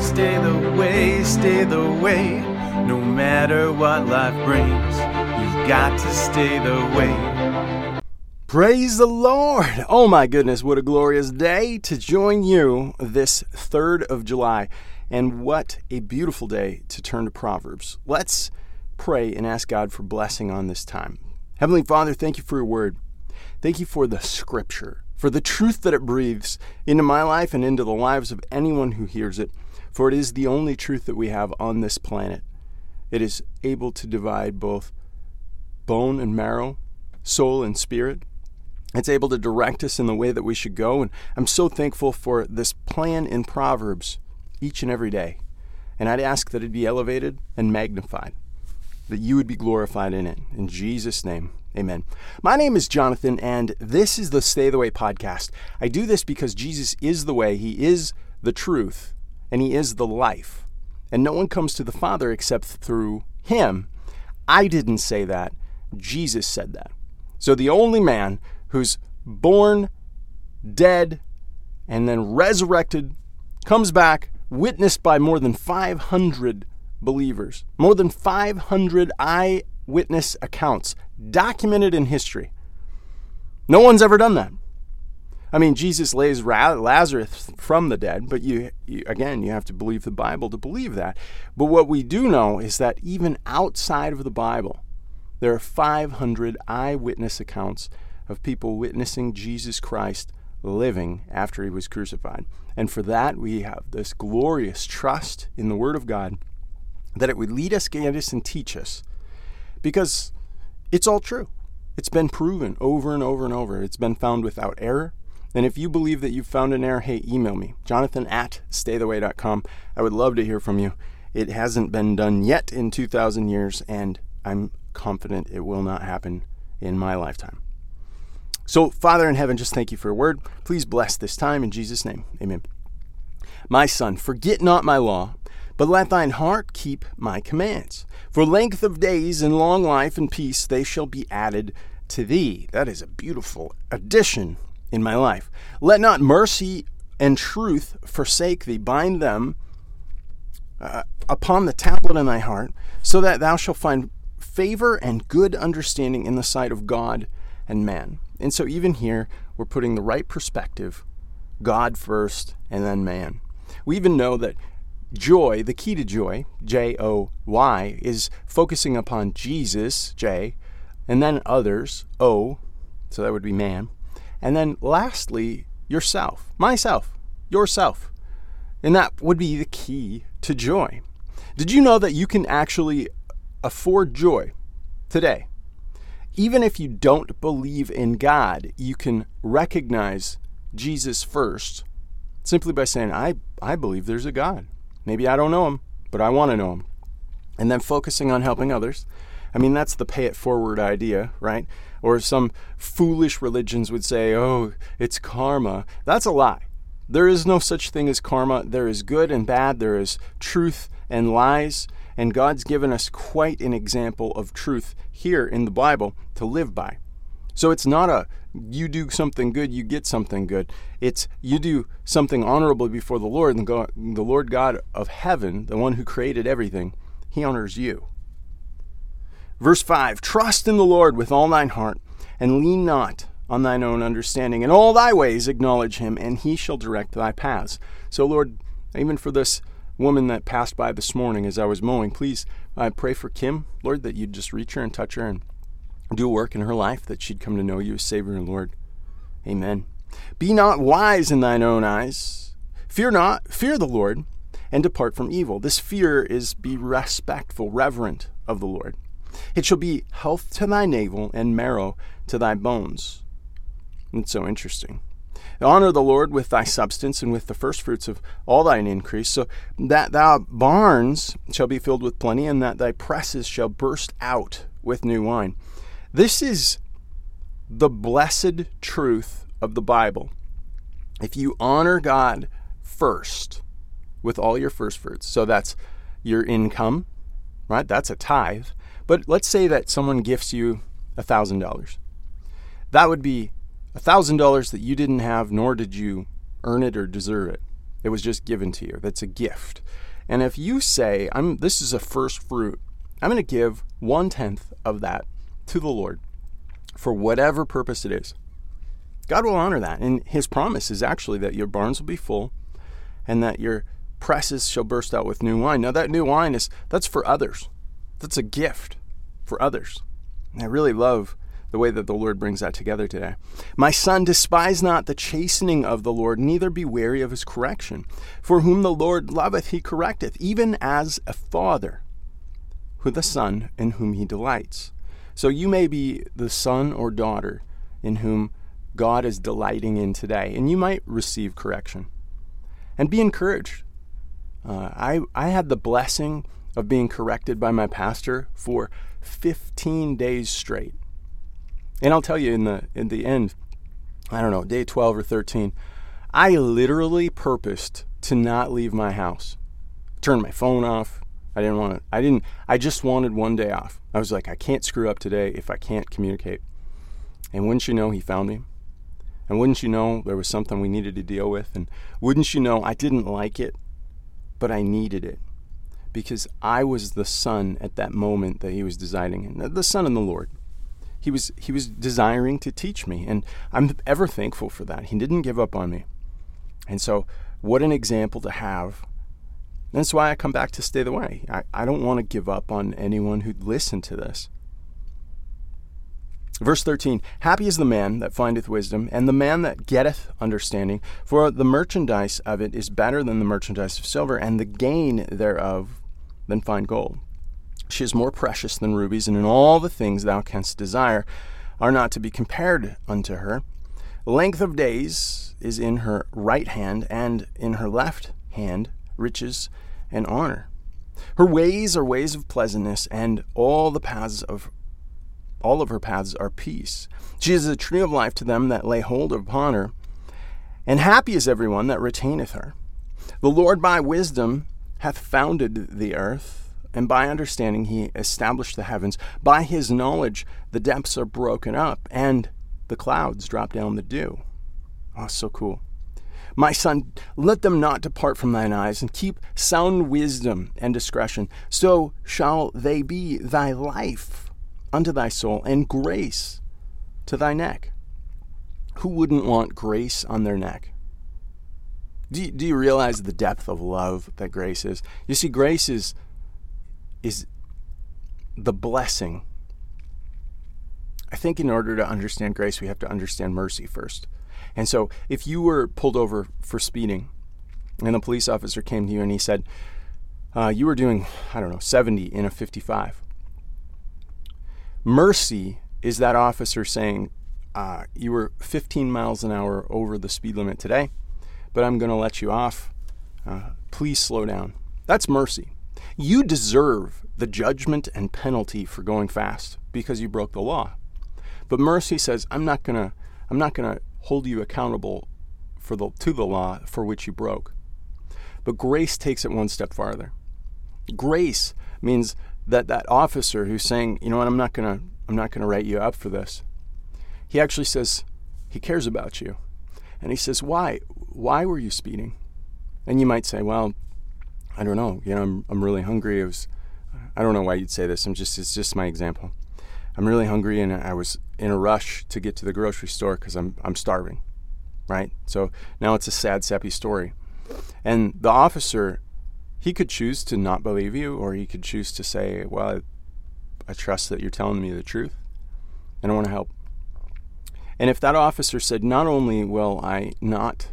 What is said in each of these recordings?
Stay the way, stay the way, no matter what life brings. You've got to stay the way. Praise the Lord! Oh my goodness, what a glorious day to join you this 3rd of July. And what a beautiful day to turn to Proverbs. Let's pray and ask God for blessing on this time. Heavenly Father, thank you for your word. Thank you for the scripture, for the truth that it breathes into my life and into the lives of anyone who hears it. For it is the only truth that we have on this planet. It is able to divide both bone and marrow, soul and spirit. It's able to direct us in the way that we should go. And I'm so thankful for this plan in Proverbs each and every day. And I'd ask that it be elevated and magnified, that you would be glorified in it. In Jesus' name, amen. My name is Jonathan, and this is the Stay the Way podcast. I do this because Jesus is the way, He is the truth, and He is the life. And no one comes to the Father except through Him. I didn't say that, Jesus said that. So the only man who's born, dead, and then resurrected, comes back, witnessed by more than 500 believers, more than 500 eyewitness accounts documented in history. No one's ever done that. I mean, Jesus lays Lazarus from the dead, but you, you, again, you have to believe the Bible to believe that. But what we do know is that even outside of the Bible, there are 500 eyewitness accounts of people witnessing Jesus Christ living after he was crucified. And for that, we have this glorious trust in the Word of God that it would lead us, guide us, and teach us because it's all true. It's been proven over and over and over. It's been found without error. And if you believe that you've found an error, hey, email me, jonathan at staytheway.com. I would love to hear from you. It hasn't been done yet in 2,000 years, and I'm confident it will not happen in my lifetime. So, Father in heaven, just thank you for your word. Please bless this time in Jesus' name. Amen. My son, forget not my law, but let thine heart keep my commands. For length of days and long life and peace they shall be added to thee. That is a beautiful addition in my life. Let not mercy and truth forsake thee. Bind them uh, upon the tablet in thy heart, so that thou shalt find favor and good understanding in the sight of God and man. And so, even here, we're putting the right perspective God first and then man. We even know that joy, the key to joy, J O Y, is focusing upon Jesus, J, and then others, O, so that would be man. And then lastly, yourself, myself, yourself. And that would be the key to joy. Did you know that you can actually afford joy today? even if you don't believe in God, you can recognize Jesus first simply by saying, I, I believe there's a God. Maybe I don't know them, but I want to know them. And then focusing on helping others. I mean, that's the pay it forward idea, right? Or some foolish religions would say, oh, it's karma. That's a lie. There is no such thing as karma. There is good and bad, there is truth and lies. And God's given us quite an example of truth here in the Bible to live by. So it's not a you do something good, you get something good. It's you do something honorable before the Lord, and the Lord God of heaven, the one who created everything, he honors you. Verse 5 Trust in the Lord with all thine heart, and lean not on thine own understanding. In all thy ways acknowledge him, and he shall direct thy paths. So, Lord, even for this woman that passed by this morning as I was mowing, please I pray for Kim, Lord, that you'd just reach her and touch her and do a work in her life, that she'd come to know you as Savior and Lord. Amen. Be not wise in thine own eyes. Fear not, fear the Lord, and depart from evil. This fear is be respectful, reverent of the Lord. It shall be health to thy navel and marrow to thy bones. It's so interesting. Honor the Lord with thy substance and with the firstfruits of all thine increase, so that thy barns shall be filled with plenty, and that thy presses shall burst out with new wine. This is the blessed truth of the Bible. If you honor God first with all your first fruits, so that's your income, right? That's a tithe. But let's say that someone gifts you $1,000. That would be $1,000 that you didn't have, nor did you earn it or deserve it. It was just given to you. That's a gift. And if you say, I'm this is a first fruit, I'm going to give one tenth of that to the Lord for whatever purpose it is. God will honor that. And his promise is actually that your barns will be full and that your presses shall burst out with new wine. Now that new wine is that's for others. That's a gift for others. And I really love the way that the Lord brings that together today. My son, despise not the chastening of the Lord, neither be weary of his correction. For whom the Lord loveth, he correcteth, even as a father who the son in whom he delights. So you may be the son or daughter in whom God is delighting in today, and you might receive correction. And be encouraged. Uh, I, I had the blessing of being corrected by my pastor for 15 days straight. And I'll tell you in the in the end, I don't know, day 12 or 13, I literally purposed to not leave my house. Turn my phone off. I didn't want to I didn't I just wanted one day off. I was like I can't screw up today if I can't communicate. And wouldn't you know he found me? And wouldn't you know there was something we needed to deal with? And wouldn't you know I didn't like it, but I needed it because I was the son at that moment that he was designing, the son in the Lord. He was he was desiring to teach me, and I'm ever thankful for that. He didn't give up on me, and so what an example to have. That's why I come back to stay the way. I, I don't want to give up on anyone who'd listen to this. Verse 13 Happy is the man that findeth wisdom, and the man that getteth understanding, for the merchandise of it is better than the merchandise of silver, and the gain thereof than fine gold. She is more precious than rubies, and in all the things thou canst desire are not to be compared unto her. Length of days is in her right hand, and in her left hand riches and honor. Her ways are ways of pleasantness, and all the paths of all of her paths are peace. She is a tree of life to them that lay hold upon her, and happy is everyone that retaineth her. The Lord by wisdom hath founded the earth, and by understanding he established the heavens. By his knowledge the depths are broken up, and the clouds drop down the dew. Oh, so cool. My son, let them not depart from thine eyes, and keep sound wisdom and discretion. So shall they be thy life unto thy soul, and grace to thy neck. Who wouldn't want grace on their neck? Do you, do you realize the depth of love that grace is? You see, grace is is the blessing. I think in order to understand grace, we have to understand mercy first. And so, if you were pulled over for speeding, and a police officer came to you and he said, uh, "You were doing, I don't know, 70 in a 55," mercy is that officer saying, uh, "You were 15 miles an hour over the speed limit today." but I'm going to let you off. Uh, please slow down. That's mercy. You deserve the judgment and penalty for going fast because you broke the law. But mercy says, I'm not going to I'm not going to hold you accountable for the to the law for which you broke. But grace takes it one step farther. Grace means that that officer who's saying, "You know what? I'm not to I'm not to write you up for this." He actually says he cares about you. And he says, "Why? why were you speeding? And you might say, well, I don't know. You know, I'm, I'm really hungry. It was, I don't know why you'd say this. I'm just, it's just my example. I'm really hungry and I was in a rush to get to the grocery store because I'm, I'm starving, right? So now it's a sad, sappy story. And the officer, he could choose to not believe you or he could choose to say, well, I, I trust that you're telling me the truth and I want to help. And if that officer said, not only will I not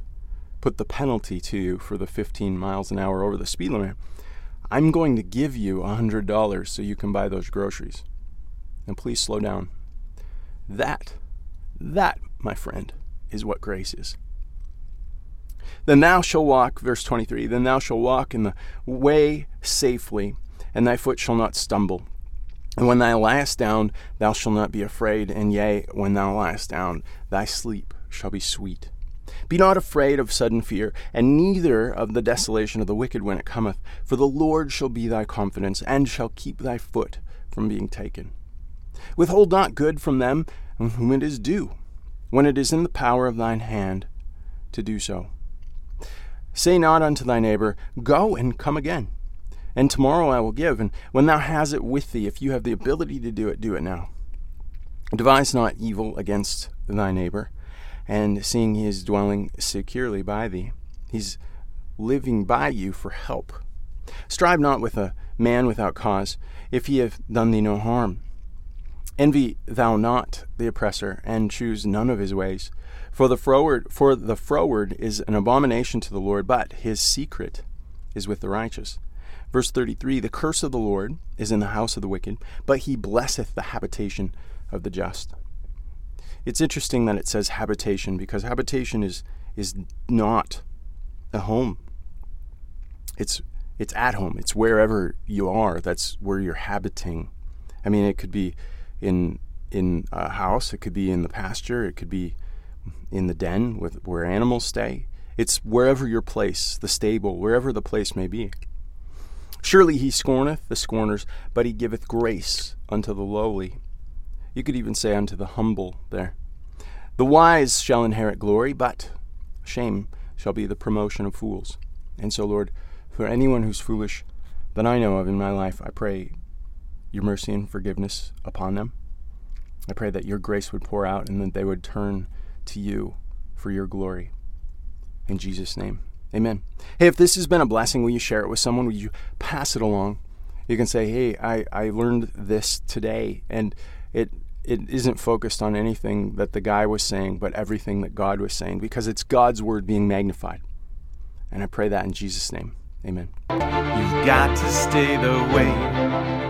put the penalty to you for the 15 miles an hour over the speed limit, I'm going to give you $100 so you can buy those groceries. And please slow down. That, that, my friend, is what grace is. Then thou shalt walk, verse 23, then thou shalt walk in the way safely, and thy foot shall not stumble. And when thou liest down, thou shalt not be afraid, and yea, when thou liest down, thy sleep shall be sweet. Be not afraid of sudden fear, and neither of the desolation of the wicked when it cometh, for the Lord shall be thy confidence, and shall keep thy foot from being taken. Withhold not good from them whom it is due, when it is in the power of thine hand to do so. Say not unto thy neighbor, Go and come again. And tomorrow I will give. And when thou hast it with thee, if you have the ability to do it, do it now. Devise not evil against thy neighbor, and seeing he is dwelling securely by thee, he's living by you for help. Strive not with a man without cause, if he have done thee no harm. Envy thou not the oppressor, and choose none of his ways. For the froward, for the froward is an abomination to the Lord, but his secret is with the righteous. Verse 33 The curse of the Lord is in the house of the wicked, but he blesseth the habitation of the just. It's interesting that it says habitation because habitation is is not a home. It's it's at home. It's wherever you are. That's where you're habiting. I mean, it could be in in a house. It could be in the pasture. It could be in the den with where animals stay. It's wherever your place, the stable, wherever the place may be. Surely he scorneth the scorners, but he giveth grace unto the lowly. You could even say unto the humble there. The wise shall inherit glory, but shame shall be the promotion of fools. And so, Lord, for anyone who's foolish that I know of in my life, I pray your mercy and forgiveness upon them. I pray that your grace would pour out and that they would turn to you for your glory. In Jesus' name. Amen. Hey, if this has been a blessing, will you share it with someone? Will you pass it along? You can say, hey, I, I learned this today, and it it isn't focused on anything that the guy was saying, but everything that God was saying, because it's God's word being magnified. And I pray that in Jesus' name. Amen. You've got to stay the way